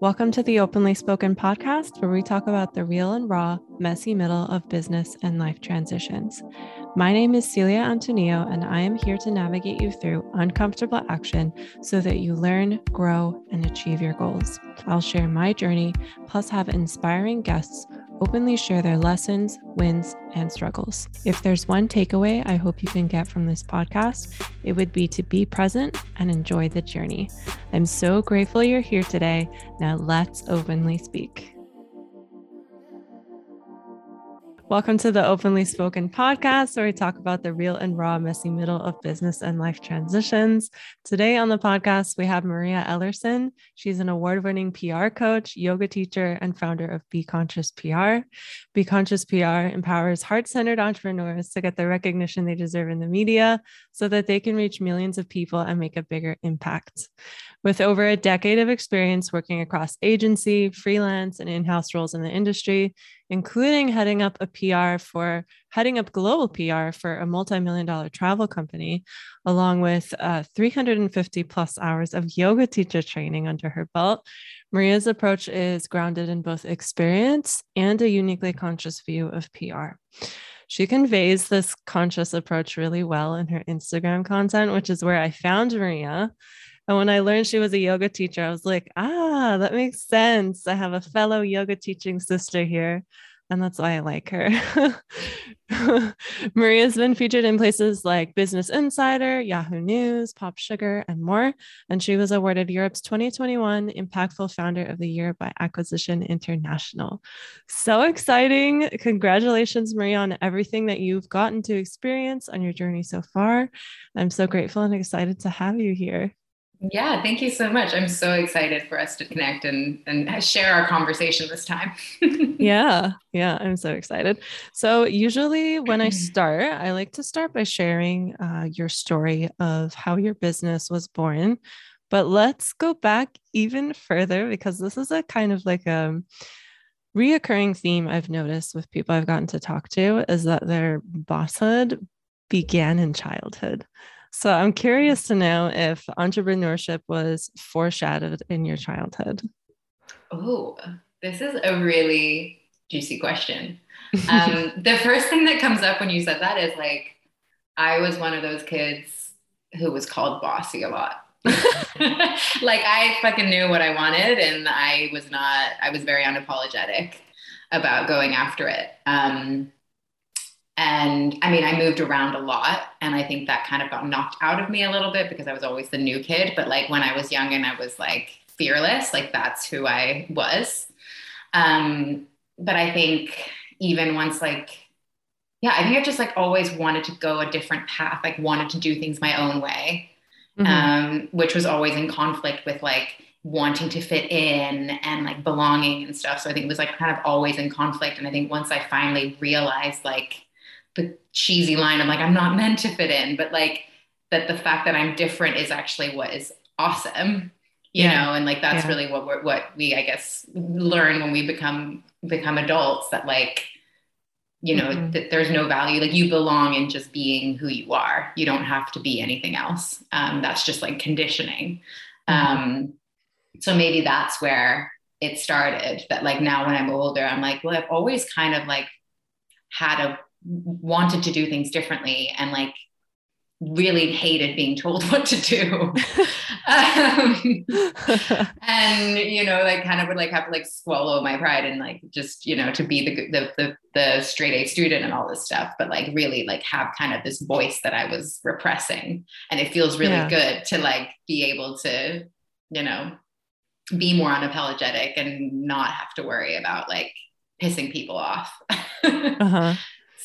Welcome to the Openly Spoken podcast, where we talk about the real and raw, messy middle of business and life transitions. My name is Cilia Antonio, and I am here to navigate you through uncomfortable action so that you learn, grow, and achieve your goals. I'll share my journey, plus have inspiring guests openly share their lessons, wins, and struggles. If there's one takeaway I hope you can get from this podcast, it would be to be present and enjoy the journey. I'm so grateful you're here today. Now let's openly speak. Welcome to the Openly Spoken podcast, where we talk about the real and raw, messy middle of business and life transitions. Today on the podcast, we have Maria Eilersen. She's an award winning PR coach, yoga teacher, and founder of Be Conscious PR. Be Conscious PR empowers heart centered entrepreneurs to get the recognition they deserve in the media so that they can reach millions of people and make a bigger impact. With over a decade of experience working across agency, freelance, and in house roles in the industry, including heading up a PR for heading up global PR for a multi million dollar travel company, along with uh, 350 plus hours of yoga teacher training under her belt. Maria's approach is grounded in both experience and a uniquely conscious view of PR. She conveys this conscious approach really well in her Instagram content, which is where I found Maria. And when I learned she was a yoga teacher, I was like, ah, that makes sense. I have a fellow yoga teaching sister here. And that's why I like her. Maria's been featured in places like Business Insider, Yahoo News, Popsugar, and more. And she was awarded Europe's 2021 Impactful Founder of the Year by Acquisition International. So exciting. Congratulations, Maria, on everything that you've gotten to experience on your journey so far. I'm so grateful and excited to have you here. Yeah, thank you so much. I'm so excited for us to connect and and share our conversation this time. yeah, yeah, I'm so excited. So usually when I start, I like to start by sharing uh, your story of how your business was born. But let's go back even further because this is a kind of like a reoccurring theme I've noticed with people I've gotten to talk to is that their bosshood began in childhood. So I'm curious to know if entrepreneurship was foreshadowed in your childhood. Oh, this is a really juicy question. Um, the first thing that comes up when you said that is like, I was one of those kids who was called bossy a lot. like I fucking knew what I wanted and I was not, I was very unapologetic about going after it. Um, and I mean, I moved around a lot, and I think that kind of got knocked out of me a little bit because I was always the new kid. But like when I was young and I was like fearless, like that's who I was. Um, but I think even once like, yeah, I think I just like always wanted to go a different path, like wanted to do things my own way, mm-hmm. um, which was always in conflict with like wanting to fit in and like belonging and stuff. So I think it was like kind of always in conflict. And I think once I finally realized like the cheesy line I'm like i'm not meant to fit in but like that the fact that i'm different is actually what is awesome you yeah. know and like that's yeah. really what we're what we i guess learn when we become become adults that like you know mm-hmm. that there's no value like you belong in just being who you are you don't have to be anything else um, that's just like conditioning mm-hmm. um, so maybe that's where it started that like now when i'm older i'm like well i've always kind of like had a wanted to do things differently and like really hated being told what to do. Um, and you know like kind of would like have to like swallow my pride and like just you know to be the the the, the straight a student and all this stuff but like really like have kind of this voice that i was repressing. And it feels really yeah. good to like be able to you know be more unapologetic and not have to worry about like pissing people off. Uh-huh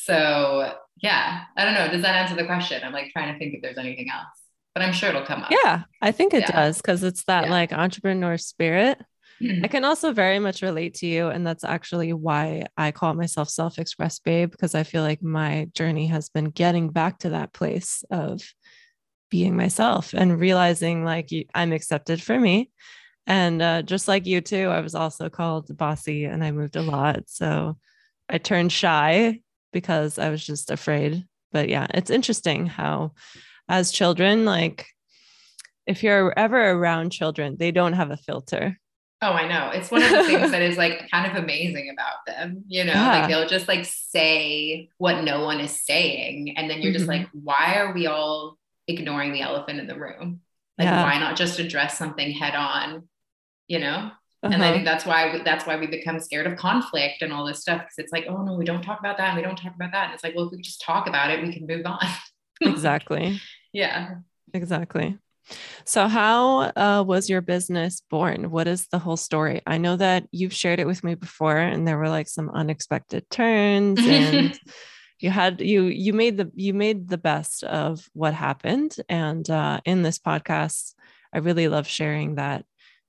so yeah, I don't know. Does that answer the question? I'm like trying to think if there's anything else, but I'm sure it'll come up. Yeah, I think it yeah. does because it's that yeah. like entrepreneur spirit. Mm-hmm. I can also very much relate to you. And that's actually why I call myself self express babe, because I feel like my journey has been getting back to that place of being myself and realizing like I'm accepted for me. And uh, just like you too, I was also called bossy and I moved a lot. So I turned shy because I was just afraid. But yeah, it's interesting how, as children, like if you're ever around children, they don't have a filter. Oh, I know. It's one of the things that is like kind of amazing about them. You know, yeah. like they'll just like say what no one is saying. And then you're mm-hmm. just like, why are we all ignoring the elephant in the room? Like, yeah. why not just address something head on? You know? Uh-huh. And I uh-huh. think that's why we, that's why we become scared of conflict and all this stuff because it's like, oh no, we don't talk about that. And we don't talk about that. And it's like, well, if we just talk about it, we can move on. exactly. Yeah. Exactly. So, how uh, was your business born? What is the whole story? I know that you've shared it with me before, and there were like some unexpected turns, and you had you you made the you made the best of what happened. And uh, in this podcast, I really love sharing that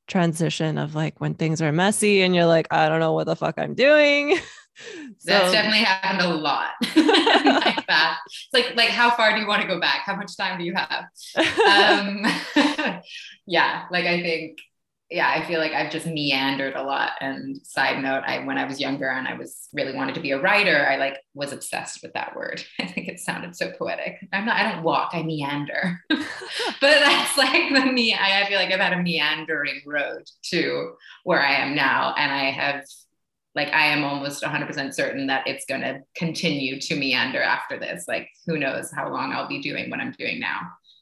transition of like when things are messy and you're like, I don't know what the fuck I'm doing. So, That's definitely happened a lot. like that. It's like like how far do you want to go back? How much time do you have? Um, yeah, like I think yeah, I feel like I've just meandered a lot. And side note, I when I was younger and I was really wanted to be a writer, I like was obsessed with that word. I think it sounded so poetic. I'm not, I don't walk, I meander. but that's like the me. I feel like I've had a meandering road to where I am now. And I have like I am almost 100% certain that it's going to continue to meander after this. Like who knows how long I'll be doing what I'm doing now.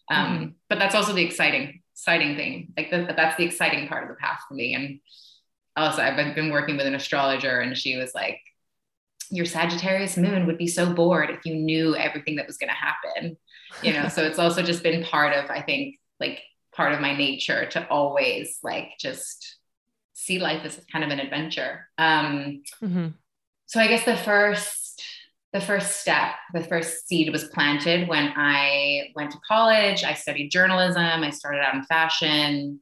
Um, mm-hmm. But that's also the exciting, exciting thing. Like the, that's the exciting part of the path for me. And also, I've been working with an astrologer, and she was like, "Your Sagittarius moon would be so bored if you knew everything that was going to happen." You know, so it's also just been part of, I think, like part of my nature to always like just see life as kind of an adventure. Um, mm-hmm. So I guess the first the first step, the first seed was planted when I went to college. I studied journalism. I started out in fashion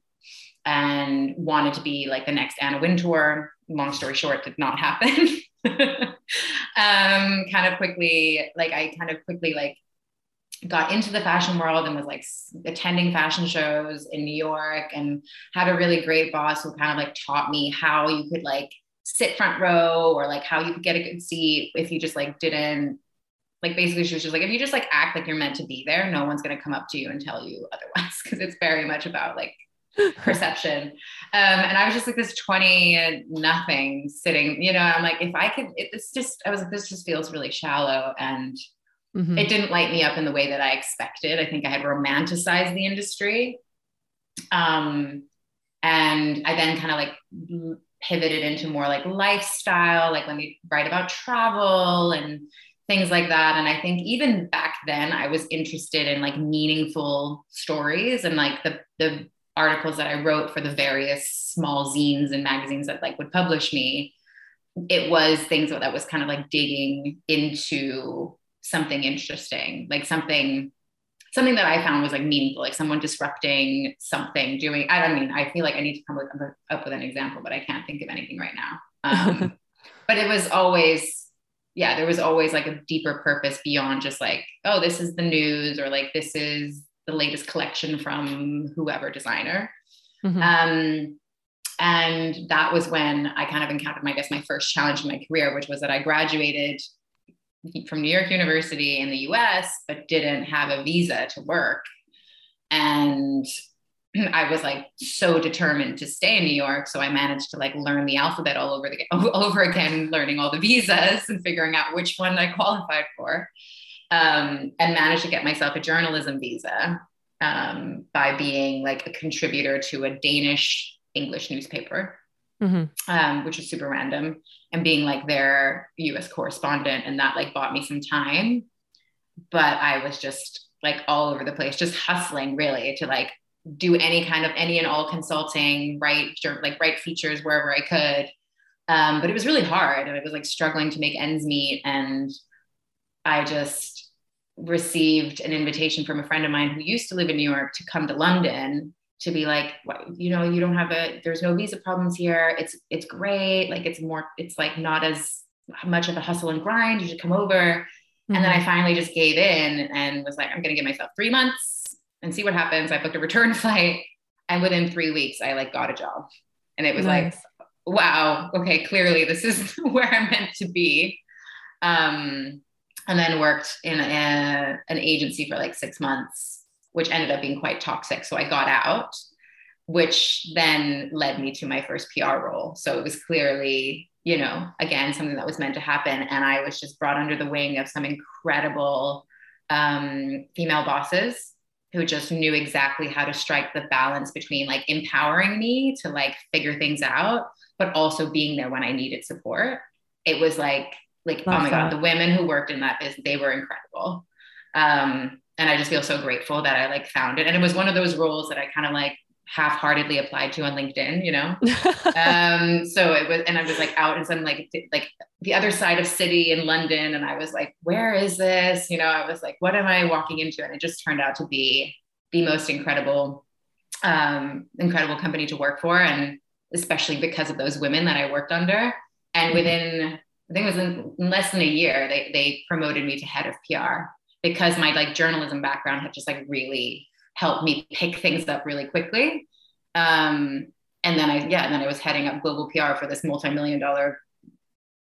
and wanted to be like the next Anna Wintour. Long story short, did not happen. um, kind of quickly, like I kind of quickly like got into the fashion world and was like attending fashion shows in New York and had a really great boss who kind of like taught me how you could like sit front row or like how you could get a good seat if you just like didn't like basically she was just like if you just like act like you're meant to be there no one's going to come up to you and tell you otherwise because it's very much about like perception um and i was just like this 20 nothing sitting you know i'm like if i could it's just i was like this just feels really shallow and Mm-hmm. It didn't light me up in the way that I expected. I think I had romanticized the industry. Um, and I then kind of like pivoted into more like lifestyle, like let me write about travel and things like that. And I think even back then I was interested in like meaningful stories and like the the articles that I wrote for the various small zines and magazines that like would publish me. It was things that was kind of like digging into something interesting, like something something that I found was like meaningful, like someone disrupting something, doing. I don't mean I feel like I need to come up with an example, but I can't think of anything right now. Um, but it was always, yeah, there was always like a deeper purpose beyond just like, oh, this is the news or like this is the latest collection from whoever designer. Mm-hmm. Um, and that was when I kind of encountered, my, I guess, my first challenge in my career, which was that I graduated from New York University in the US, but didn't have a visa to work. And I was like so determined to stay in New York. So I managed to like learn the alphabet all over the over again, learning all the visas and figuring out which one I qualified for. Um, and managed to get myself a journalism visa um, by being like a contributor to a Danish English newspaper mm-hmm. um, which was super random, and being like their US correspondent. And that like bought me some time. But I was just like all over the place, just hustling really to like do any kind of any and all consulting, write like write features wherever I could. Um, but it was really hard and it was like struggling to make ends meet. And I just received an invitation from a friend of mine who used to live in New York to come to London to be like you know you don't have a there's no visa problems here. It's it's great. Like it's more it's like not as much of a hustle and grind. You should come over. Mm-hmm. and then i mm-hmm. finally just gave in and was like i'm going to give myself three months and see what happens. I booked a return flight and within three weeks i like got a job. And it was nice. like wow okay clearly this is where i'm meant to be. Um, and then worked in a, an agency for like six months which ended up being quite toxic. So I got out. which then led me to my first PR role. So it was clearly, you know, again, something that was meant to happen. And I was just brought under the wing of some incredible um, female bosses who just knew exactly how to strike the balance between like empowering me to like figure things out, but also being there when I needed support. It was like, like, Love oh my that. God, the women who worked in that business, they were incredible. Um, and I just feel so grateful that I like found it. And it was one of those roles that I kind of like half-heartedly applied to on LinkedIn, you know. um, so it was, and I was like out in some like like the other side of city in London, and I was like, where is this? You know, I was like, what am I walking into? And it just turned out to be the most incredible, um, incredible company to work for, and especially because of those women that I worked under. And mm-hmm. within, I think it was in, in less than a year, they they promoted me to head of PR because my like journalism background had just like really helped me pick things up really quickly. Um, and then I, yeah, and then I was heading up global PR for this multi-million dollar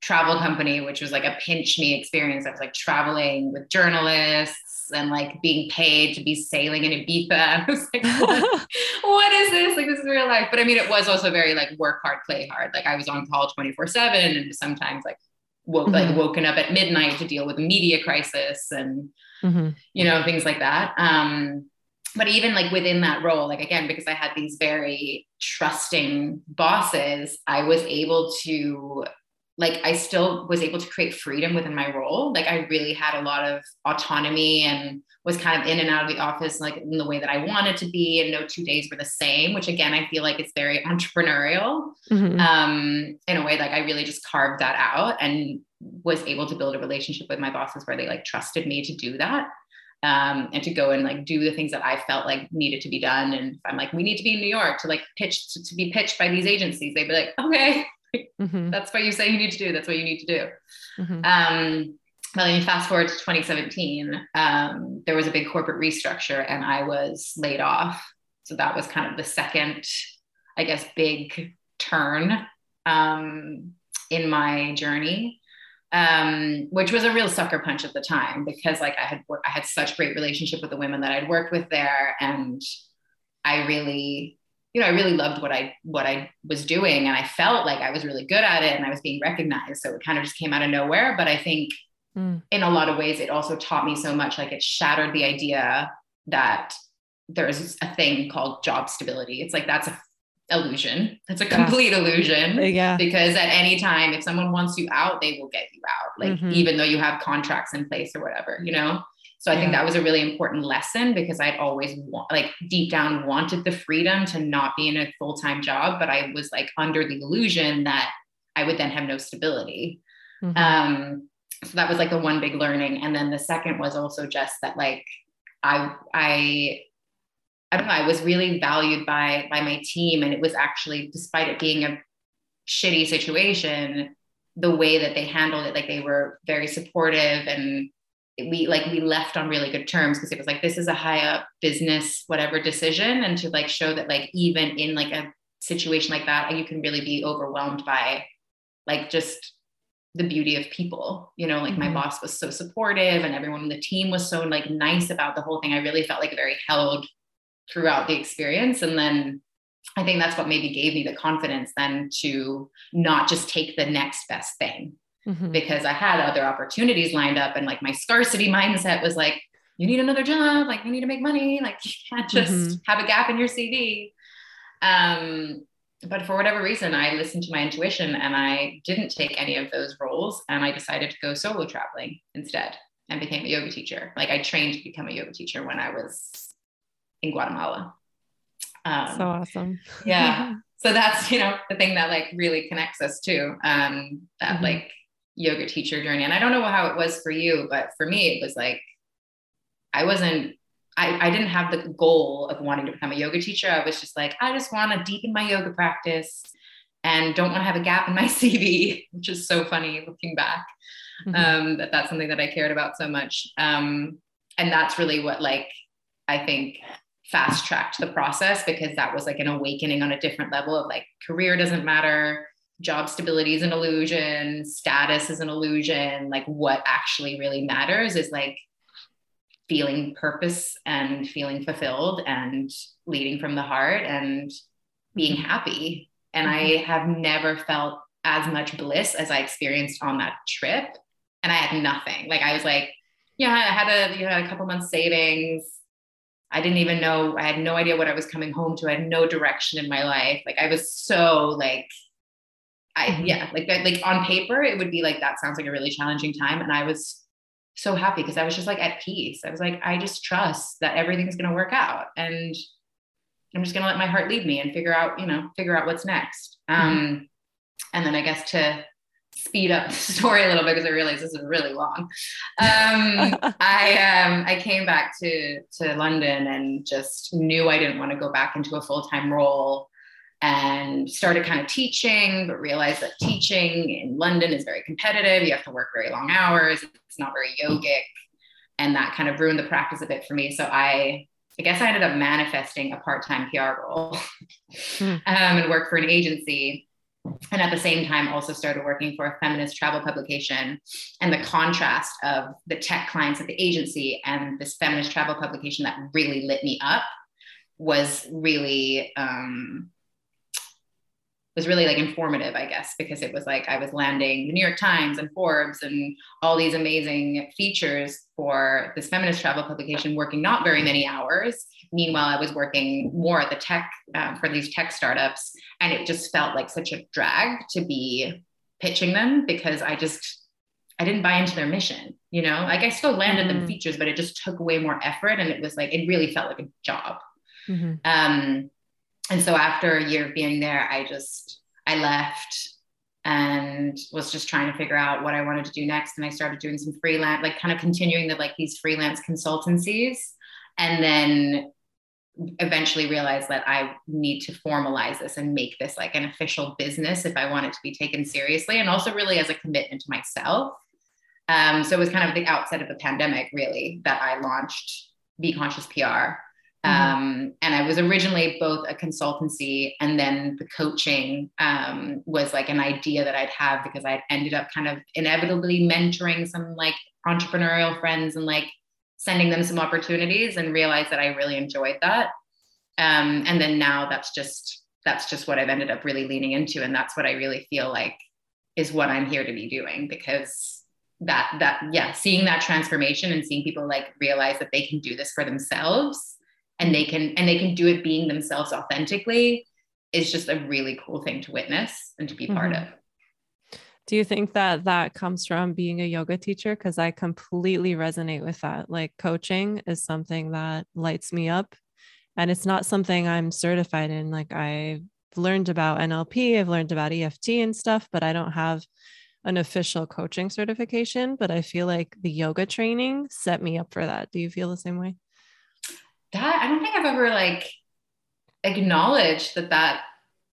travel company, which was like a pinch me experience. I was like traveling with journalists and like being paid to be sailing in Ibiza. I was like, what, what is this? Like, this is real life. But I mean, it was also very like work hard, play hard. Like I was on call 24 seven and sometimes like woke, mm-hmm. like woken up at midnight to deal with a media crisis and, mm-hmm. you know, things like that. Um, but even like within that role like again because i had these very trusting bosses i was able to like i still was able to create freedom within my role like i really had a lot of autonomy and was kind of in and out of the office like in the way that i wanted to be and no two days were the same which again i feel like it's very entrepreneurial mm-hmm. um, in a way like i really just carved that out and was able to build a relationship with my bosses where they like trusted me to do that um, and to go and like do the things that I felt like needed to be done. And if I'm like, we need to be in New York to like pitch to, to be pitched by these agencies, they'd be like, okay, mm-hmm. that's what you say you need to do. That's what you need to do. Mm-hmm. Um, then you fast forward to 2017, um, there was a big corporate restructure and I was laid off. So that was kind of the second, I guess, big turn um, in my journey um, which was a real sucker punch at the time because like I had I had such great relationship with the women that I'd worked with there, and I really, you know, I really loved what I what I was doing, and I felt like I was really good at it, and I was being recognized. So it kind of just came out of nowhere. But I think mm. in a lot of ways, it also taught me so much. Like it shattered the idea that there's a thing called job stability. It's like that's a illusion. It's a complete yeah. illusion. Yeah. Because at any time, if someone wants you out, they will get you out. Like mm-hmm. even though you have contracts in place or whatever, you know. So I yeah. think that was a really important lesson because I'd always want, like deep down wanted the freedom to not be in a full time job, but I was like under the illusion that I would then have no stability. Mm-hmm. Um, so that was like the one big learning, and then the second was also just that like I I I don't know, I was really valued by by my team. And it was actually, despite it being a shitty situation, the way that they handled it, like they were very supportive and we like we left on really good terms because it was like this is a high up business whatever decision and to like show that like even in like a situation like that you can really be overwhelmed by like just the beauty of people you know like mm-hmm. my boss was so supportive and everyone in the team was so like nice about the whole thing i really felt like very held throughout the experience. And then I think that's what maybe gave me the confidence then to not just take the next best thing mm-hmm. because I had other opportunities lined up and like my scarcity mindset was like, you need another job, like you need to make money, like you can't just mm-hmm. have a gap in your CV. Um, but for whatever reason, I listened to my intuition and I didn't take any of those roles and I decided to go solo traveling instead and became a yoga teacher. Like I trained to become a yoga teacher when I was in Guatemala. Um, so awesome. yeah. So that's, you know, the thing that like really connects us to um, that mm-hmm. like yoga teacher journey. And I don't know how it was for you, but for me, it was like, I wasn't, I, I didn't have the goal of wanting to become a yoga teacher. I was just like, I just want to deepen my yoga practice and don't want to have a gap in my CV, which is so funny looking back. Mm-hmm. Um, that that's something that I cared about so much. Um, and that's really what like I think fast tracked the process because that was like an awakening on a different level of like career doesn't matter job stability is an illusion status is an illusion like what actually really matters is like feeling purpose and feeling fulfilled and leading from the heart and being mm-hmm. happy. And I mm-hmm. have never felt as much bliss as I experienced on that trip. And I had nothing. Like I was like, yeah, I had a you know a couple months savings. I didn't even know, I had no idea what I was coming home to. I had no direction in my life. Like I was so like I mm-hmm. yeah, like like on paper, it would be like that sounds like a really challenging time. And I was so happy because I was just like at peace. I was like, I just trust that everything's gonna work out. And I'm just gonna let my heart lead me and figure out, you know, figure out what's next. Mm-hmm. Um, and then I guess to speed up the story a little bit because I realize this is really long. Um, I um, I came back to to London and just knew I didn't want to go back into a full time role and started kind of teaching, but realized that teaching in London is very competitive. You have to work very long hours. It's not very yogic. And that kind of ruined the practice a bit for me. So I, I guess I ended up manifesting a part-time PR role hmm. um, and work for an agency. And at the same time, also started working for a feminist travel publication. And the contrast of the tech clients at the agency and this feminist travel publication that really lit me up was really um, was really like informative, I guess, because it was like I was landing the New York Times and Forbes and all these amazing features for this feminist travel publication, working not very many hours. Meanwhile, I was working more at the tech um, for these tech startups, and it just felt like such a drag to be pitching them because I just I didn't buy into their mission. You know, like I still landed mm-hmm. them features, but it just took way more effort, and it was like it really felt like a job. Mm-hmm. Um, and so after a year of being there, I just I left and was just trying to figure out what I wanted to do next. And I started doing some freelance, like kind of continuing the like these freelance consultancies, and then eventually realized that I need to formalize this and make this like an official business if I want it to be taken seriously, and also really as a commitment to myself. Um, so it was kind of the outset of the pandemic, really, that I launched Be Conscious PR. Mm-hmm. Um, and I was originally both a consultancy and then the coaching um, was like an idea that I'd have because I'd ended up kind of inevitably mentoring some like entrepreneurial friends and like sending them some opportunities and realized that I really enjoyed that. Um, and then now that's just that's just what I've ended up really leaning into, and that's what I really feel like is what I'm here to be doing because that that yeah, seeing that transformation and seeing people like realize that they can do this for themselves and they can and they can do it being themselves authentically is just a really cool thing to witness and to be part mm-hmm. of. Do you think that that comes from being a yoga teacher? Because i completely resonate with that. Like coaching is something that lights me up and it's not something i'm certified in. Like i've learned about nlp i've learned about eft and stuff but i don't have an official coaching certification but i feel like the yoga training set me up for that. Do you feel the same way that I don't think I've ever like acknowledged that that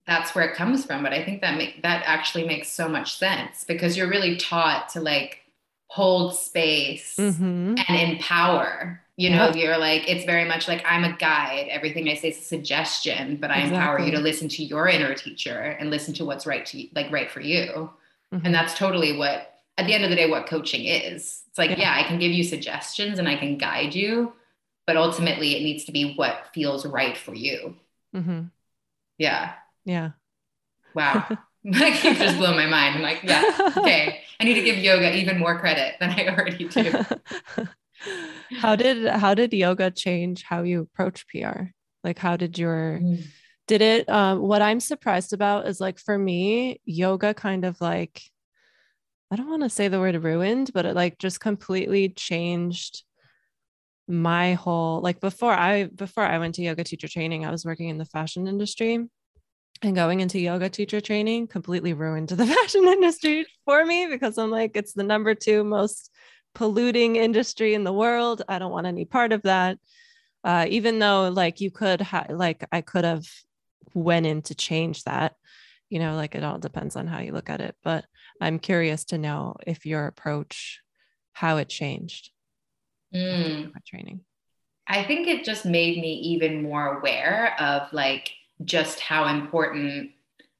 that's where it comes from. But I think that make, that actually makes so much sense because you're really taught to like hold space mm-hmm. and empower. You know, you're like, it's very much like I'm a guide. Everything I say is a suggestion, but I exactly. empower you to listen to your inner teacher and listen to what's right to you, like right for you. Mm-hmm. And that's totally what, at the end of the day, what coaching is. It's like, yeah. yeah, I can give you suggestions and I can guide you, but ultimately it needs to be what feels right for you. Mm-hmm. Yeah. Yeah. Wow. like you just blow my mind. I'm like, yeah, okay. I need to give yoga even more credit than I already do. how did how did yoga change how you approach PR? Like how did your mm. did it um what I'm surprised about is like for me, yoga kind of like I don't want to say the word ruined, but it like just completely changed my whole like before I before I went to yoga teacher training, I was working in the fashion industry and going into yoga teacher training completely ruined the fashion industry for me because I'm like it's the number 2 most polluting industry in the world. I don't want any part of that. Uh, even though like you could have like I could have went in to change that, you know, like it all depends on how you look at it. But I'm curious to know if your approach, how it changed mm. training? I think it just made me even more aware of like just how important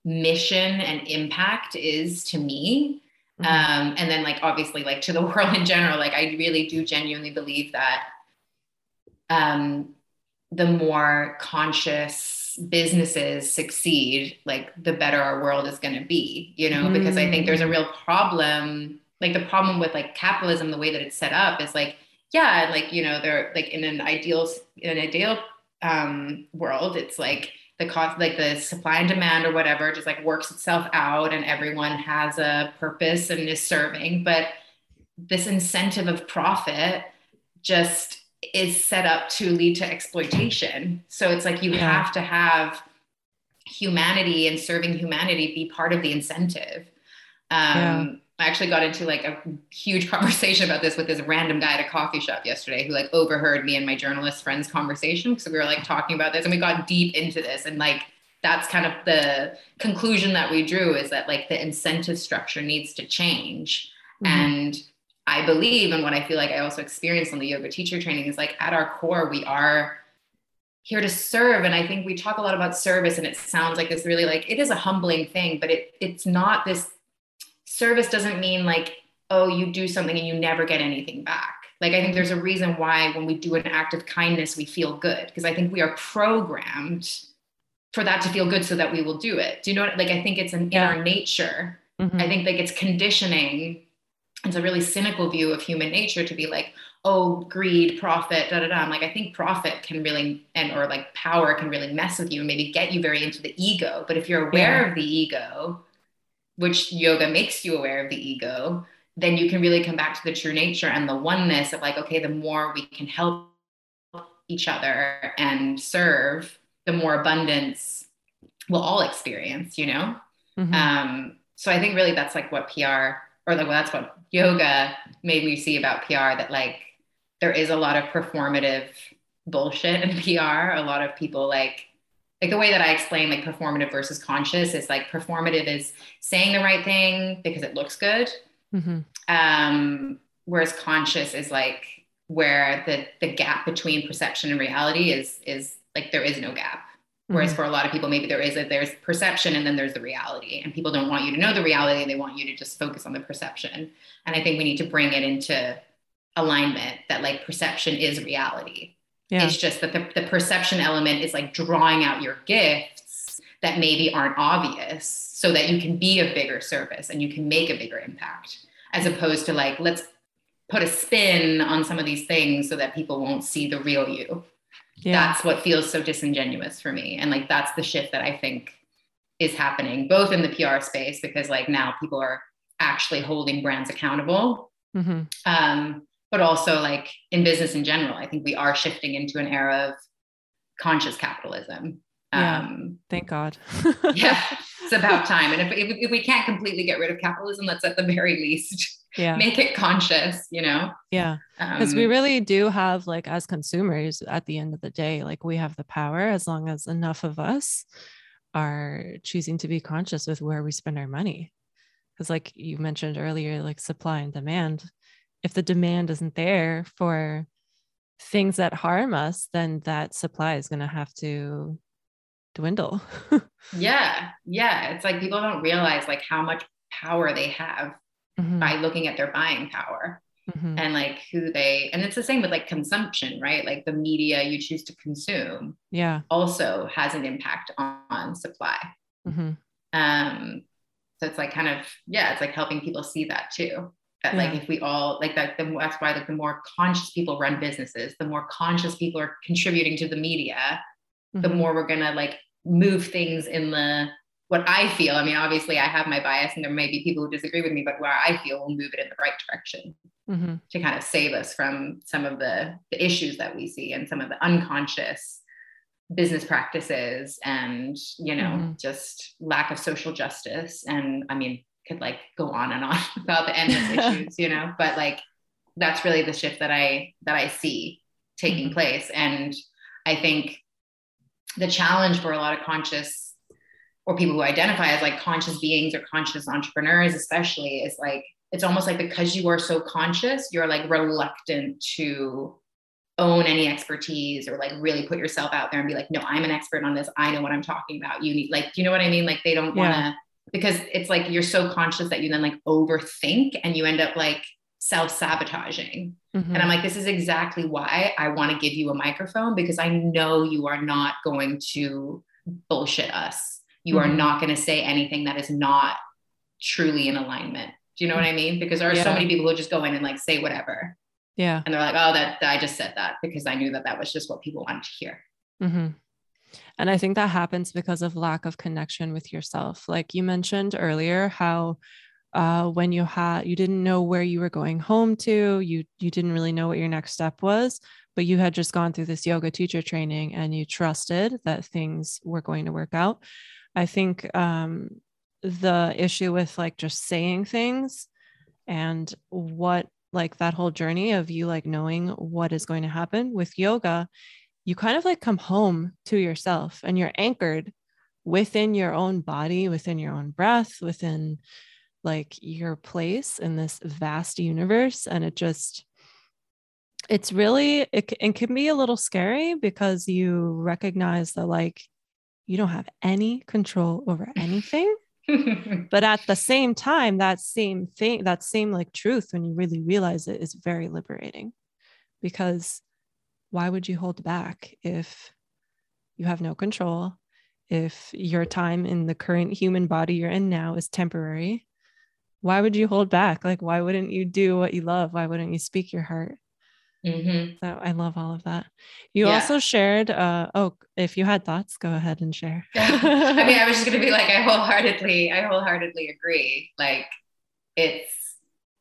mission and impact is to me. Mm-hmm. Um, and then like obviously like to the world in general, like I really do genuinely believe that um, the more conscious businesses succeed, like the better our world is going to be, you know, mm. because I think there's a real problem. Like the problem with like capitalism, the way that it's set up is like, yeah, like, you know, they're like in an ideal, in an ideal um, world, it's like the cost, like the supply and demand or whatever, just like works itself out and everyone has a purpose and is serving. But this incentive of profit just is set up to lead to exploitation. So it's like you yeah. have to have humanity and serving humanity be part of the incentive. Um. I actually got into like a huge conversation about this with this random guy at a coffee shop yesterday who like overheard me and my journalist friends conversation because we were like talking about this and we got deep into this and like that's kind of the conclusion that we drew is that like the incentive structure needs to change mm-hmm. and I believe and what I feel like I also experienced on the yoga teacher training is like at our core, we are here to serve. And I think we talk a lot about service and it sounds like this really like it is a humbling thing, but it it's not this service doesn't mean like, oh, you do something and you never get anything back. Like I think there's a reason why when we do an act of kindness, we feel good because I think we are programmed for that to feel good so that we will do it. Do you know what like I think it's an, yeah. in our nature. Mm-hmm. I think like it's conditioning it's a really cynical view of human nature to be like oh greed profit da da da i'm like i think profit can really and or like power can really mess with you and maybe get you very into the ego but if you're aware yeah. of the ego which yoga makes you aware of the ego then you can really come back to the true nature and the oneness of like okay the more we can help each other and serve the more abundance we'll all experience you know mm-hmm. um so i think really that's like what pr or like well, that's what yoga made me see about PR that like there is a lot of performative bullshit in PR. A lot of people like like the way that I explain like performative versus conscious is like performative is saying the right thing because it looks good. Mm-hmm. Um, whereas conscious is like where the the gap between perception and reality is is like there is no gap. Whereas mm-hmm. for a lot of people, maybe there is a there's perception and then there's the reality, and people don't want you to know the reality; they want you to just focus on the perception. And I think we need to bring it into alignment that like perception is reality. Yeah. It's just that the, the perception element is like drawing out your gifts that maybe aren't obvious, so that you can be a bigger service and you can make a bigger impact, as opposed to like let's put a spin on some of these things so that people won't see the real you yeah. that's what feels so disingenuous for me and like that's the shift that i think is happening both in the pr space because like now people are actually holding brands accountable mm-hmm. um, but also like in business in general i think we are shifting into an era of conscious capitalism. Yeah, um, thank god. yeah it's about time. And if, if, if we can't completely get rid of capitalism let's at the very least yeah. make it conscious you know? Yeah because um, we really do have like as consumers at the end of the day like we have the power as long as enough of us are choosing to be conscious with where we spend our money. Because like you mentioned earlier like supply and demand if the demand isn't there for things that harm us then that supply is going to have to dwindle yeah yeah it's like people don't realize like how much power they have mm-hmm. by looking at their buying power mm-hmm. and like who they and it's the same with like consumption right like the media you choose to consume yeah also has an impact on, on supply mm-hmm. um so it's like kind of yeah it's like helping people see that too that yeah. like if we all like that the, that's why like the more conscious people run businesses the more conscious people are contributing to the media the mm-hmm. more we're gonna like move things in the what I feel, I mean, obviously I have my bias and there may be people who disagree with me, but where I feel we'll move it in the right direction mm-hmm. to kind of save us from some of the, the issues that we see and some of the unconscious business practices and, you know, mm-hmm. just lack of social justice. And I mean, could like go on and on about the endless issues, you know, but like that's really the shift that I that I see taking mm-hmm. place. And I think the challenge for a lot of conscious or people who identify as like conscious beings or conscious entrepreneurs especially is like it's almost like because you are so conscious you're like reluctant to own any expertise or like really put yourself out there and be like no i'm an expert on this i know what i'm talking about you need like you know what i mean like they don't want to yeah. Because it's like you're so conscious that you then like overthink and you end up like self-sabotaging Mm-hmm. And I'm like, this is exactly why I want to give you a microphone because I know you are not going to bullshit us. You mm-hmm. are not going to say anything that is not truly in alignment. Do you know what I mean? Because there are yeah. so many people who just go in and like say whatever. Yeah. And they're like, oh, that, that I just said that because I knew that that was just what people wanted to hear. Mm-hmm. And I think that happens because of lack of connection with yourself. Like you mentioned earlier, how uh, when you had you didn't know where you were going home to, you you didn't really know what your next step was, but you had just gone through this yoga teacher training and you trusted that things were going to work out. I think um, the issue with like just saying things and what like that whole journey of you like knowing what is going to happen with yoga you kind of like come home to yourself and you're anchored within your own body within your own breath within like your place in this vast universe. And it just it's really it, it can be a little scary because you recognize that like you don't have any control over anything. But at the same time that same thing that same like truth when you really realize it is very liberating because why would you hold back if you have no control if your time in the current human body you're in now is temporary why would you hold back like why wouldn't you do what you love why wouldn't you speak your heart Mm-hmm. So I love all of that. You yeah. also shared, uh, oh, if you had thoughts, go ahead and share. I mean, I was just going to be like, I wholeheartedly, I wholeheartedly agree. Like it's,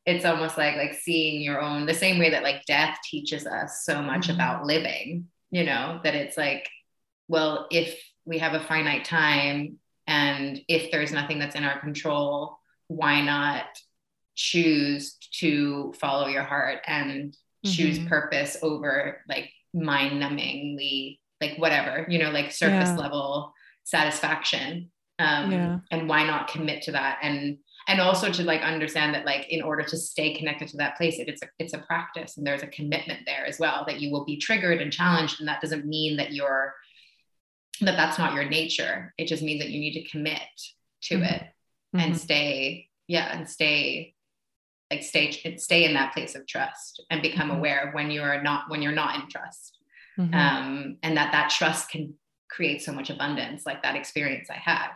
it's almost like, like seeing your own, the same way that like death teaches us so much mm-hmm. about living, you know, that it's like, well, if we have a finite time and if there's nothing that's in our control, why not choose to follow your heart and choose mm-hmm. purpose over like mind numbingly like whatever you know like surface yeah. level satisfaction um yeah. and why not commit to that and and also to like understand that like in order to stay connected to that place it, it's a it's a practice and there's a commitment there as well that you will be triggered and challenged and that doesn't mean that you're that that's not your nature it just means that you need to commit to mm-hmm. it and mm-hmm. stay yeah and stay like stay stay in that place of trust and become mm-hmm. aware when you're not when you're not in trust mm-hmm. um, and that that trust can create so much abundance like that experience i had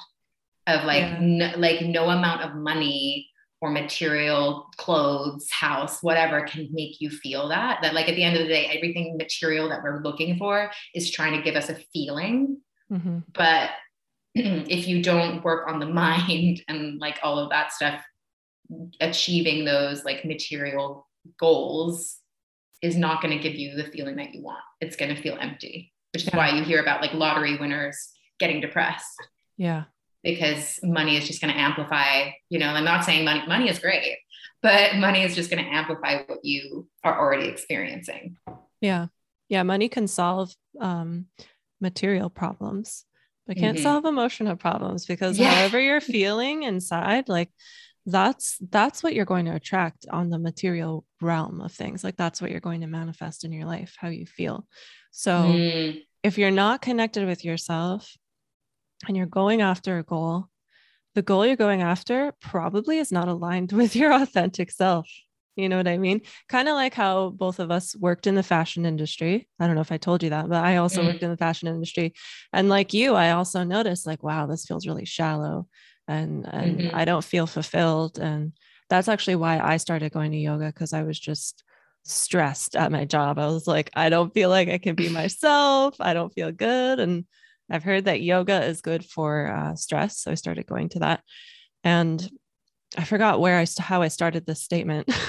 of like yeah. no, like no amount of money or material clothes house whatever can make you feel that that like at the end of the day everything material that we're looking for is trying to give us a feeling mm-hmm. but if you don't work on the mind and like all of that stuff achieving those like material goals is not going to give you the feeling that you want. It's going to feel empty, which is yeah. why you hear about like lottery winners getting depressed. Yeah. Because money is just going to amplify, you know, I'm not saying money, money is great, but money is just going to amplify what you are already experiencing. Yeah. Yeah. Money can solve um, material problems, but can't mm-hmm. solve emotional problems because yeah. however you're feeling inside, like that's that's what you're going to attract on the material realm of things like that's what you're going to manifest in your life how you feel so mm. if you're not connected with yourself and you're going after a goal the goal you're going after probably is not aligned with your authentic self you know what I mean? Kind of like how both of us worked in the fashion industry. I don't know if I told you that, but I also mm. worked in the fashion industry. And like you, I also noticed like, wow, this feels really shallow and and mm-hmm. I don't feel fulfilled and that's actually why I started going to yoga because I was just stressed at my job. I was like I don't feel like I can be myself. I don't feel good and I've heard that yoga is good for uh, stress, so I started going to that. And I forgot where I how I started this statement.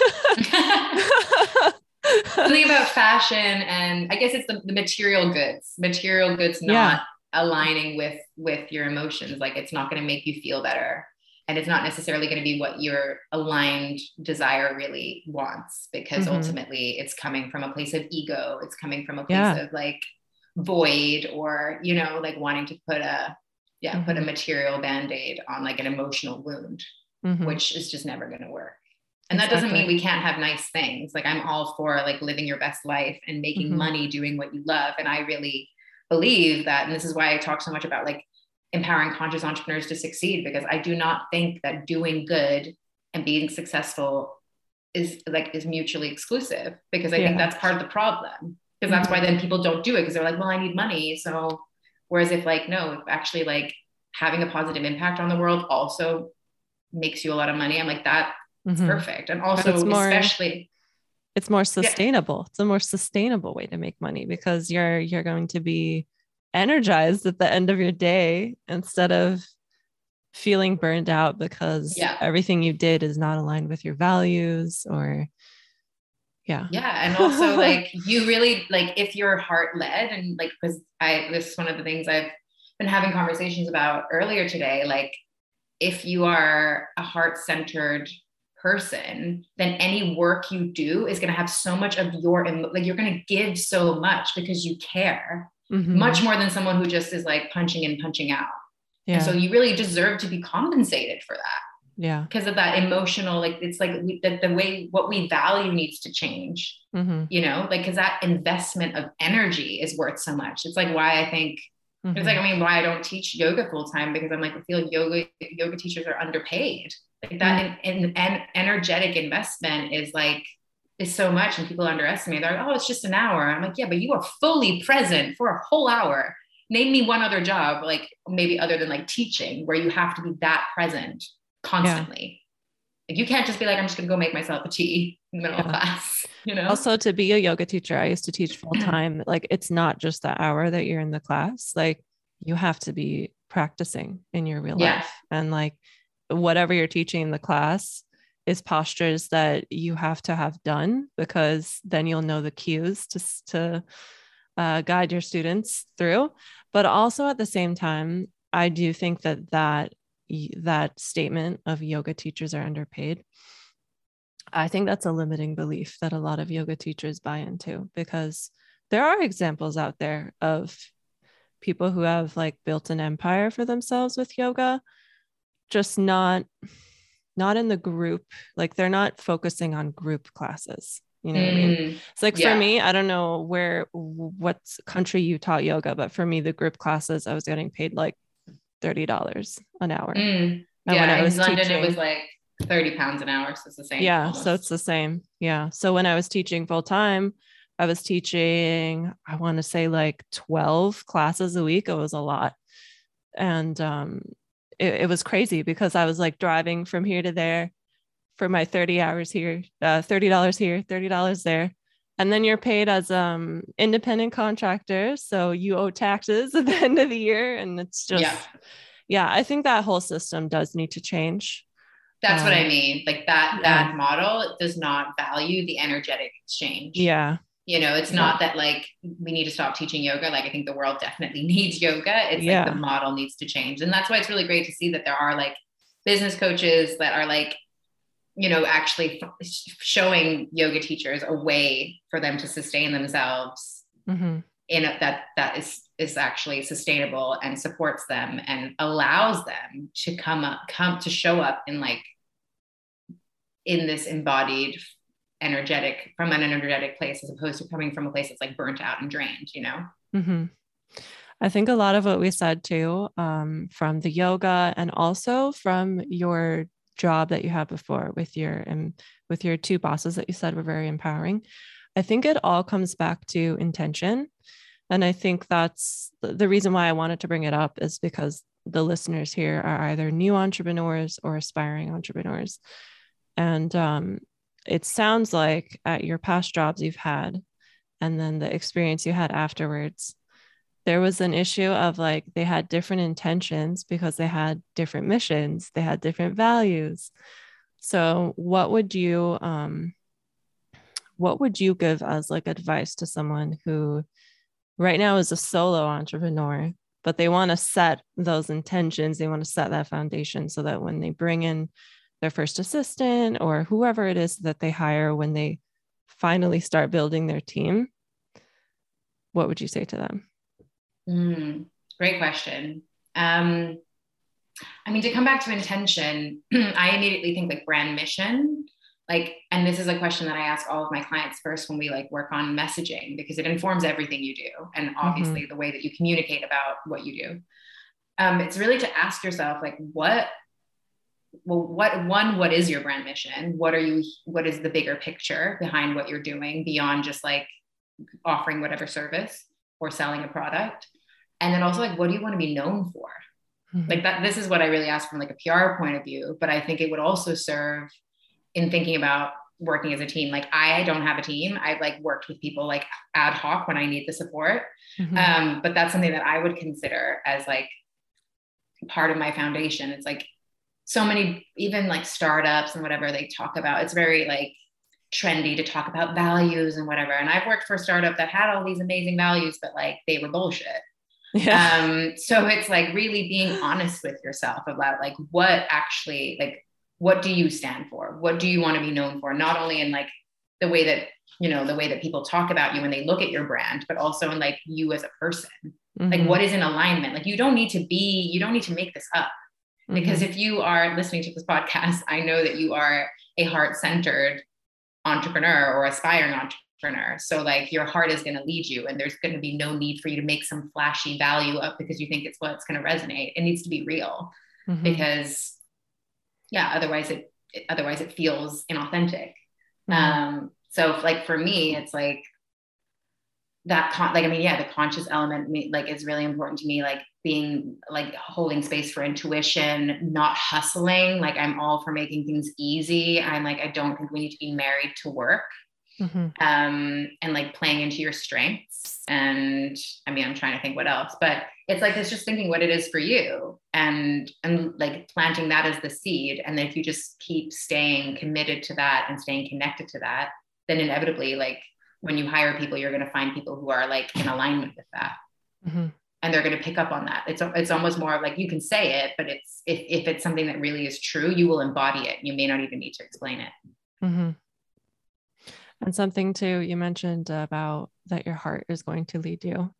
Something about fashion and I guess it's the, the material goods. Material goods not yeah aligning with with your emotions like it's not going to make you feel better and it's not necessarily going to be what your aligned desire really wants because mm-hmm. ultimately it's coming from a place of ego it's coming from a place yeah. of like void or you know like wanting to put a yeah mm-hmm. put a mm-hmm. material band-aid on like an emotional wound mm-hmm. which is just never going to work and that doesn't mean we can't have nice things like i'm all for like living your best life and making mm-hmm. money doing what you love and i really believe that, and this is why I talk so much about like empowering conscious entrepreneurs to succeed, because I do not think that doing good and being successful is like is mutually exclusive because I think that's part of the problem. Because that's why then people don't do it because they're like, well, I need money. So whereas if like no, if actually like having a positive impact on the world also makes you a lot of money, I'm like that's Mhm. perfect. And also it's more- especially it's more sustainable it's a more sustainable way to make money because you're you're going to be energized at the end of your day instead of feeling burned out because Yeah. everything you did is not aligned with your values or yeah. Yeah and also like you really like if you're heart led and like because i this is one of the things i've been having conversations about earlier today like if you are a heart centered person then any work you do is going to have so much of your like you're going to give so much because you care Mhm. much more than someone who just is like punching in punching out. Yeah and so you really deserve to be compensated for that yeah. Because of that emotional like it's like we, the, the way what we value needs to change. Mhm. you know like because that investment of energy is worth so much. It's like why i think it's Mhm. like i mean why i don't teach yoga full time because i'm like i feel like yoga yoga teachers are underpaid. Like that and and energetic investment is like is so much and people underestimate. They're like oh it's just an hour. I'm like yeah but you are fully present for a whole hour. Name me one other job like maybe other than like teaching where you have to be that present constantly. Like you can't just be like i'm just going to go make myself a tea in the middle of class you know? Also to be a yoga teacher i used to teach full time like it's not just the hour that you're in the class like you have to be practicing in your real Yeah. life. And like whatever you're teaching in the class is postures that you have to have done because then you'll know the cues to to uh, guide your students through. But also at the same time i do think that that that statement of yoga teachers are underpaid I think that's a limiting belief that a lot of yoga teachers buy into because there are examples out there of people who have like built an empire for themselves with yoga just not not in the group like they're not focusing on group classes you know what i mean Mm, it's like yeah. for me i don't know where what country you taught yoga but for me the group classes i was getting paid like $30 an hour mm. Yeah when I in london it was like 30 pounds an hour so it's the same yeah almost. so it's the same yeah so when i was teaching full time i was teaching i want to say like 12 classes a week it was a lot and um it, it was crazy because i was like driving from here to there for my 30 hours here uh, $30 here $30 there and then you're paid as um independent contractor so you owe taxes at the end of the year and it's just Yeah. yeah i think that whole system does need to change that's what i Um, mean like that yeah. that model does not value the energetic exchange yeah you know it's Yeah. not that like we need to stop teaching yoga like i think the world definitely needs yoga it's Yeah. like the model needs to change and that's why it's really great to see that there are like business coaches that are like you know actually showing yoga teachers a way for them to sustain themselves hmm in a, that that is is actually sustainable and supports them and allows them to come up come to show up in like in this embodied energetic from an energetic place as opposed to coming from a place that's like burnt out and drained you know? Hmm I think a lot of what we said too, um, from the yoga and also from your job that you had before with your and with your two bosses that you said were very empowering. I think it all comes back to intention. And I think that's the, reason why I wanted to bring it up is because the listeners here are either new entrepreneurs or aspiring entrepreneurs. And um, it sounds like at your past jobs you've had, and then the experience you had afterwards, there was an issue of like they had different intentions because they had different missions, they had different values. So, what would you um, what would you give as like advice to someone who right now is a solo entrepreneur, but they want to set those intentions, they want to set that foundation so that when they bring in their first assistant or whoever it is that they hire when they finally start building their team, what would you say to them? Mm, great question. Um, I mean, to come back to intention, I immediately think like brand mission. Like, and this is a question that I ask all of my clients first when we like work on messaging because it informs everything you do, and obviously the way that you communicate about what you do. Um, it's really to ask yourself like, what well what one what is your brand mission what are you what is the bigger picture behind what you're doing beyond just like offering whatever service or selling a product and then also like what do you want to be known for? Mm-hmm. like that this is what i really ask from like a pr point of view but i think it would also serve in thinking about working as a team. Like i don't have a team. I've like worked with people like ad hoc when i need the support. Mm-hmm. um, but that's something that i would consider as like part of my foundation. It's like so many even like startups and whatever they talk about it's very like trendy to talk about values and whatever. And i've worked for a startup that had all these amazing values but like they were bullshit yeah. um so it's like really being honest with yourself about like what actually like what do you stand for what do you want to be known for not only in like the way that you know the way that people talk about you when they look at your brand but also in like you as a person mm-hmm. like what is in alignment like you don't need to be you don't need to make this up because mm-hmm. if you are listening to this podcast, I know that you are a heart centered entrepreneur or aspiring entrepreneur. So, like, your heart is going to lead you, and there's going to be no need for you to make some flashy value up because you think it's what's going to resonate. It needs to be real mm-hmm. because, yeah, otherwise it, it, otherwise it feels inauthentic. Mm-hmm. Um, so, like for me, it's like that con- like i mean yeah the conscious element like is really important to me like being like holding space for intuition not hustling like i'm all for making things easy i'm like i don't think we need to be married to work mm-hmm. um and like playing into your strengths and i mean i'm trying to think what else but it's like it's just thinking what it is for you and and like planting that as the seed and then if you just keep staying committed to that and staying connected to that then inevitably like when you hire people, you're going to find people who are like in alignment with that. Mm-hmm. And they're going to pick up on that. It's, it's almost more like you can say it, but it's, if, if it's something that really is true, you will embody it. You may not even need to explain it. Mm-hmm. And something too, you mentioned about that your heart is going to lead you.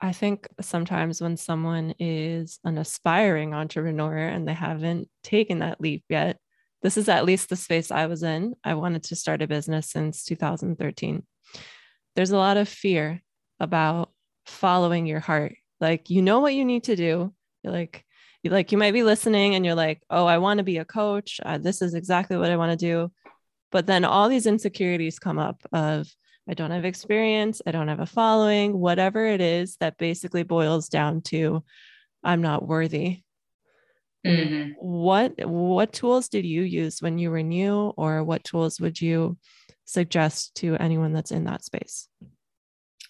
I think sometimes when someone is an aspiring entrepreneur and they haven't taken that leap yet, this is at least the space I was in. I wanted to start a business since 2013. There's a lot of fear about following your heart. Like, you know what you need to do. You're like, you like, you might be listening and you're like, oh, I want to be a coach. Uh, this is exactly what I want to do. But then all these insecurities come up of, I don't have experience, I don't have a following, whatever it is that basically boils down to, I'm not worthy. Mm-hmm. What what tools did you use when you were new, or what tools would you suggest to anyone that's in that space? I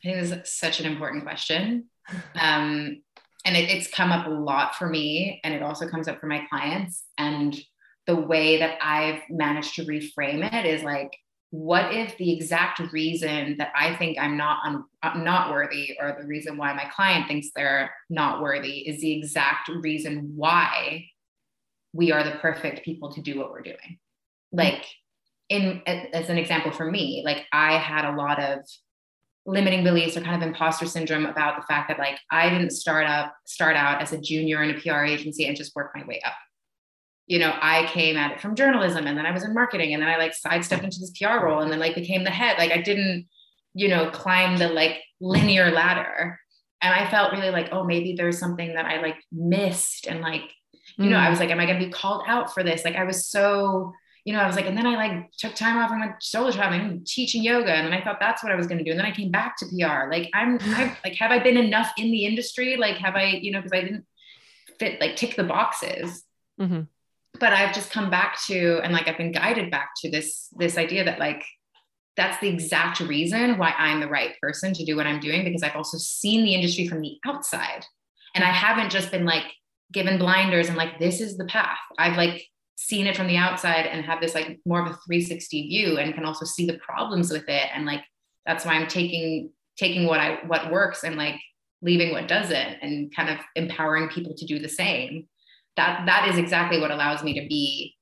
think this is such an important question. Um, and it, it's come up a lot for me, and it also comes up for my clients. And the way that I've managed to reframe it is like, what if the exact reason that I think I'm not un, I'm not worthy, or the reason why my client thinks they're not worthy, is the exact reason why we are the perfect people to do what we're doing? Like, in as an example for me, like I had a lot of limiting beliefs or kind of imposter syndrome about the fact that like I didn't start up start out as a junior in a PR agency and just work my way up you know, I came at it from journalism and then I was in marketing and then I like sidestepped into this PR role and then like became the head. Like I didn't, you know, climb the like linear ladder. And I felt really like, oh, maybe there's something that I like missed. And like, you mm. know, I was like, am I going to be called out for this? Like I was so, you know, I was like, and then I like took time off and went solo traveling, teaching yoga. And then I thought that's what I was going to do. And then I came back to PR. Like I'm, I've, like, have I been enough in the industry? Like, have I, you know, because I didn't fit, like tick the boxes. Mm-hmm but I've just come back to and like I've been guided back to this this idea that like that's the exact reason why I'm the right person to do what I'm doing because I've also seen the industry from the outside. And I haven't just been like given blinders and like this is the path. I've like seen it from the outside and have this like more of a 360 view and can also see the problems with it. And like that's why I'm taking taking what I what works and like leaving what doesn't and kind of empowering people to do the same that that is exactly what allows me to be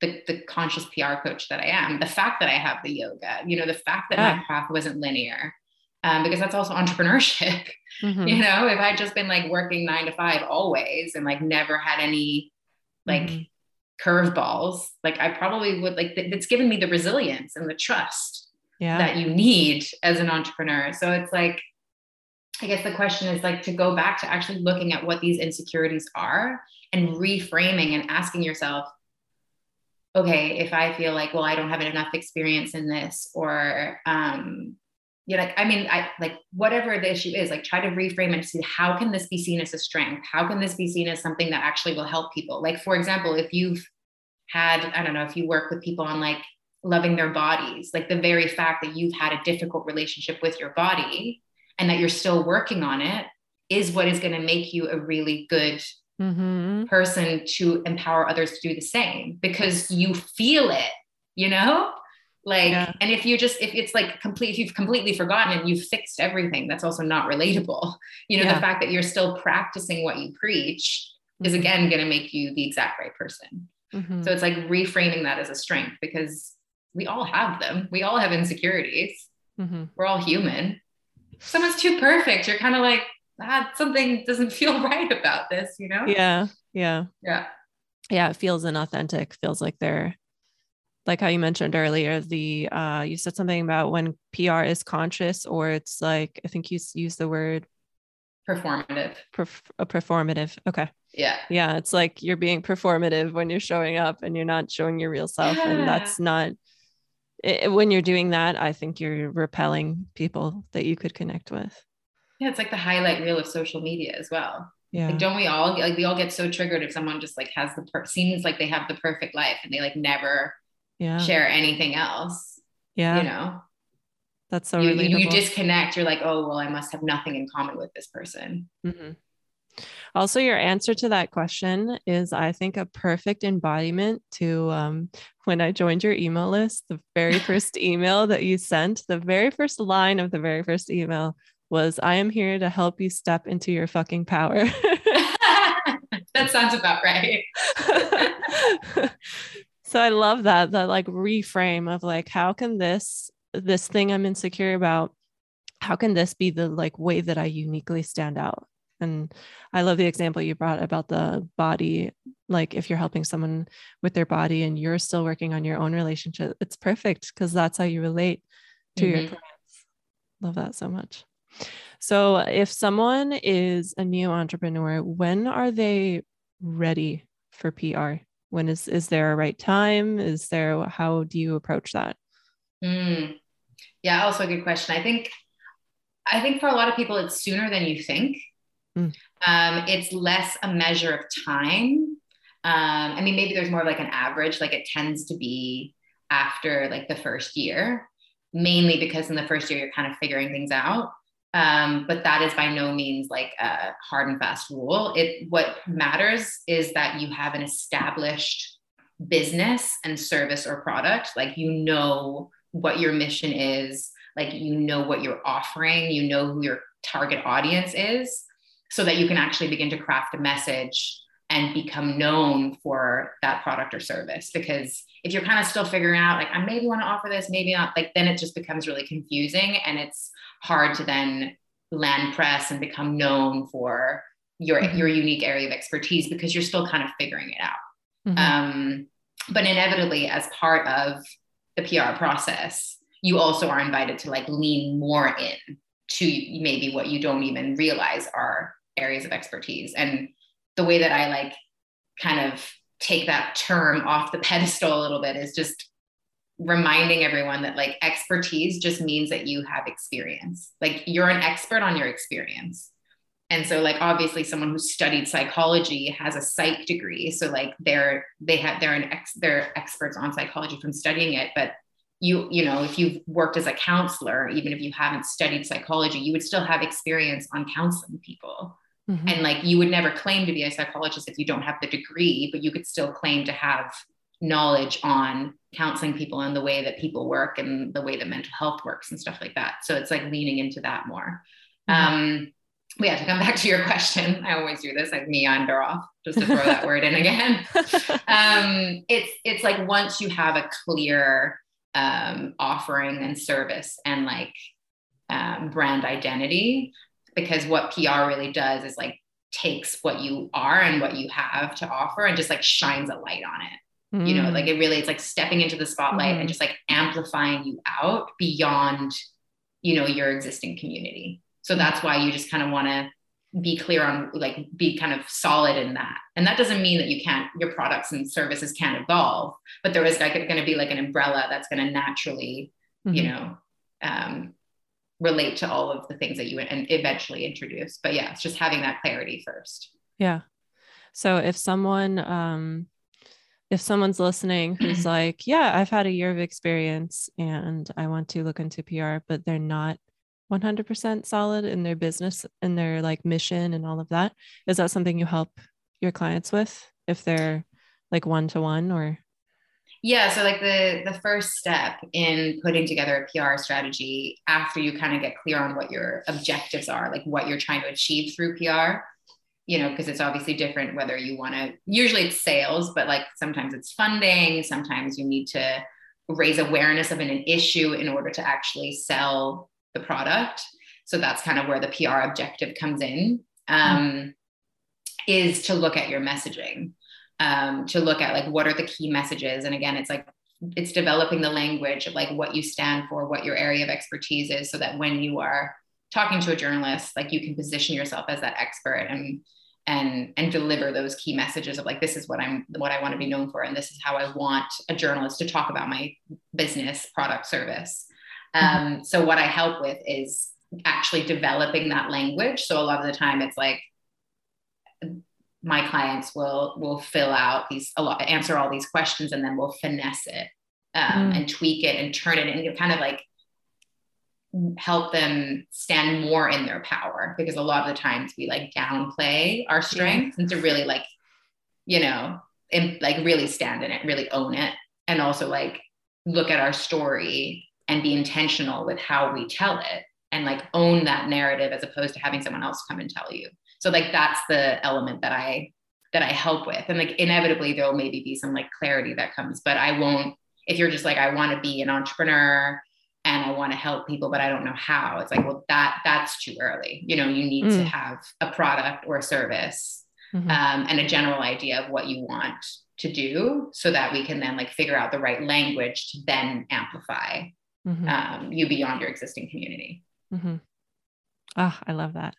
the, the conscious PR coach that I am. The fact that I have the yoga, you know, the fact that yeah. my path wasn't linear, um, because that's also entrepreneurship. Mm-hmm. You know, if I'd just been like working nine to five always and like never had any like mm-hmm. curveballs, like I probably would like th- it's given me the resilience and the trust yeah. that you need as an entrepreneur. So it's like I guess the question is like to go back to actually looking at what these insecurities are and reframing and asking yourself, okay, if I feel like, well, I don't have enough experience in this, or um, you're like, I mean, I like whatever the issue is, like try to reframe to see how can this be seen as a strength? How can this be seen as something that actually will help people? Like, for example, if you've had, I don't know, if you work with people on like loving their bodies, like the very fact that you've had a difficult relationship with your body and that you're still working on it is what is going to make you a really good mm-hmm. person to empower others to do the same because you feel it, you know? Like, yeah. and if you just, if it's like complete, if you've completely forgotten and you've fixed everything, that's also not relatable. You know, yeah. the fact that you're still practicing what you preach mm-hmm. is again going to make you the exact right person. Mm-hmm. So it's like reframing that as a strength because we all have them. We all have insecurities. Mm-hmm. We're all human. Someone's too perfect. You're kind of like, ah, something doesn't feel right about this, you know? Yeah. Yeah. Yeah. Yeah. It feels inauthentic. Feels like they're like how you mentioned earlier, the uh you said something about when PR is conscious or it's like I think you used the word performative. Perf- a performative. Okay. Yeah. Yeah. It's like you're being performative when you're showing up and you're not showing your real self. Yeah. And that's not it, when you're doing that, I think you're repelling people that you could connect with. Yeah, it's like the highlight reel of social media as well. Yeah. Like, don't we all like we all get so triggered if someone just like has the per- seems like they have the perfect life and they like never yeah. share anything else. Yeah. You know. That's so you, you disconnect. You're like, oh well, I must have nothing in common with this person. Mm-hmm. Also, your answer to that question is, I think, a perfect embodiment to um, when I joined your email list. The very first email that you sent, the very first line of the very first email was, I am here to help you step into your fucking power. that sounds about right. so I love that, that like reframe of like, how can this, this thing I'm insecure about, how can this be the like way that I uniquely stand out? And I love the example you brought about the body. Like if you're helping someone with their body and you're still working on your own relationship, it's perfect because that's how you relate to mm-hmm. your clients. Love that so much. So if someone is a new entrepreneur, when are they ready for PR? When is is there a right time? Is there how do you approach that? Mm. Yeah, also a good question. I think I think for a lot of people it's sooner than you think. Mm. Um, it's less a measure of time. Um, I mean, maybe there's more like an average, like it tends to be after like the first year, mainly because in the first year you're kind of figuring things out. Um, but that is by no means like a hard and fast rule. It what matters is that you have an established business and service or product. Like you know what your mission is, like you know what you're offering, you know who your target audience is so that you can actually begin to craft a message and become known for that product or service because if you're kind of still figuring out like i maybe want to offer this maybe not like then it just becomes really confusing and it's hard to then land press and become known for your mm-hmm. your unique area of expertise because you're still kind of figuring it out mm-hmm. um, but inevitably as part of the pr process you also are invited to like lean more in to maybe what you don't even realize are areas of expertise. And the way that I like kind of take that term off the pedestal a little bit is just reminding everyone that like expertise just means that you have experience. Like you're an expert on your experience. And so like obviously someone who studied psychology has a psych degree. So like they're they have they're an ex they're experts on psychology from studying it. But you you know if you've worked as a counselor even if you haven't studied psychology you would still have experience on counseling people Mm-hmm. And like you would never claim to be a psychologist if you don't have the degree, but you could still claim to have knowledge on counseling people and the way that people work and the way that mental health works and stuff like that. So it's like leaning into that more. Mm-hmm. Um, we have to come back to your question. I always do this, like meander off, just to throw that word in again. Um, it's it's like once you have a clear um, offering and service and like um, brand identity, because what PR really does is like takes what you are and what you have to offer and just like shines a light on it. Mm. You know, like it really it's like stepping into the spotlight mm. and just like amplifying you out beyond, you know, your existing community. So that's why you just kind of want to be clear on like be kind of solid in that. And that doesn't mean that you can't your products and services can't evolve but there is like going to be like an umbrella that's going to naturally mm-hmm. you know um, relate to all of the things that you and eventually introduce. But yeah it's just having that clarity first. Yeah. So if someone um if someone's listening who's like yeah i've had a year of experience and i want to look into pr but they're not 100% solid in their business and their like mission and all of that. Is that something you help your clients with if they're like one to one or? Yeah so like the the first step in putting together a pr strategy after you kind of get clear on what your objectives are like what you're trying to achieve through pr you know because it's obviously different whether you want to usually it's sales but like sometimes it's funding sometimes you need to raise awareness of an, an issue in order to actually sell the product. So that's kind of where the PR objective comes in, um, mm-hmm. is to look at your messaging, um, to look at like what are the key messages. And again, it's like it's developing the language of like what you stand for, what your area of expertise is, so that when you are talking to a journalist, like you can position yourself as that expert and and and deliver those key messages of like this is what i'm what i want to be known for and this is how i want a journalist to talk about my business product service. Um, so what I help with is actually developing that language. So a lot of the time it's like my clients will will fill out these a lot answer all these questions and then we'll finesse it um, mm. and tweak it and turn it and kind of like help them stand more in their power because a lot of the times we like downplay our strengths yeah. and to really like you know and like really stand in it really own it and also like look at our story and be intentional with how we tell it and like own that narrative as opposed to having someone else come and tell you so like that's the element that i that i help with and like inevitably there'll maybe be some like clarity that comes but i won't if you're just like i want to be an entrepreneur and i want to help people but i don't know how it's like well that that's too early you know you need mm. to have a product or a service mm-hmm. um, and a general idea of what you want to do so that we can then like figure out the right language to then amplify mm-hmm. um, you beyond your existing community. Mm-hmm. Oh, I love that.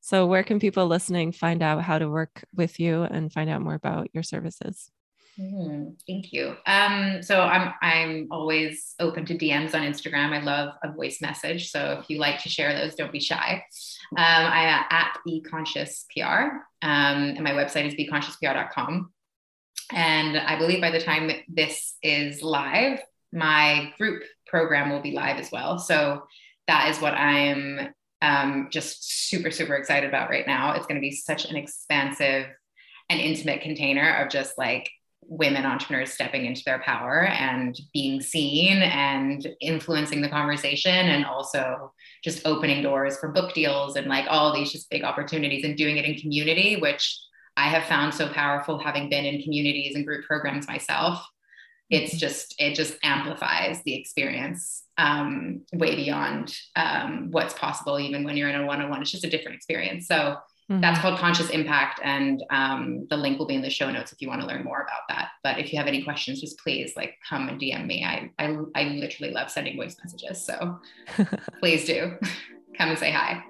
So, where can people listening find out how to work with you and find out more about your services? Mm, thank you. Um, so I'm I'm always open to DMs on Instagram. I love a voice message. So if you like to share those, don't be shy. Um, I'm at Be Conscious PR, um, and my website is beconsciouspr.com. And I believe by the time this is live, my group program will be live as well. So that is what I'm um, just super, super excited about right now. It's going to be such an expansive and intimate container of just like women entrepreneurs stepping into their power and being seen and influencing the conversation and also just opening doors for book deals and like all these just big opportunities and doing it in community which i have found so powerful having been in communities and group programs myself it's just it just amplifies the experience um, way beyond um, what's possible even when you're in a one-on-one. It's just a different experience. So mm-hmm. that's called conscious impact and um, the link will be in the show notes if you want to learn more about that. But if you have any questions just please like come and dm me. I i, I literally love sending voice messages so please do. Come and say hi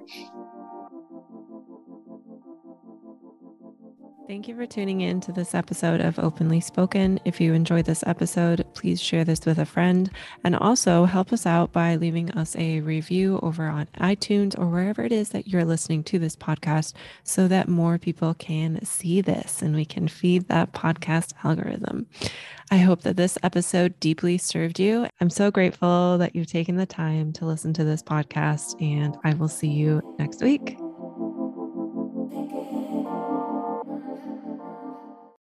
Thank you for tuning in to this episode of Openly Spoken. If you enjoyed this episode, please share this with a friend and also help us out by leaving us a review over on iTunes or wherever it is that you're listening to this podcast so that more people can see this and we can feed that podcast algorithm. I hope that this episode deeply served you. I'm so grateful that you've taken the time to listen to this podcast, and I will see you next week.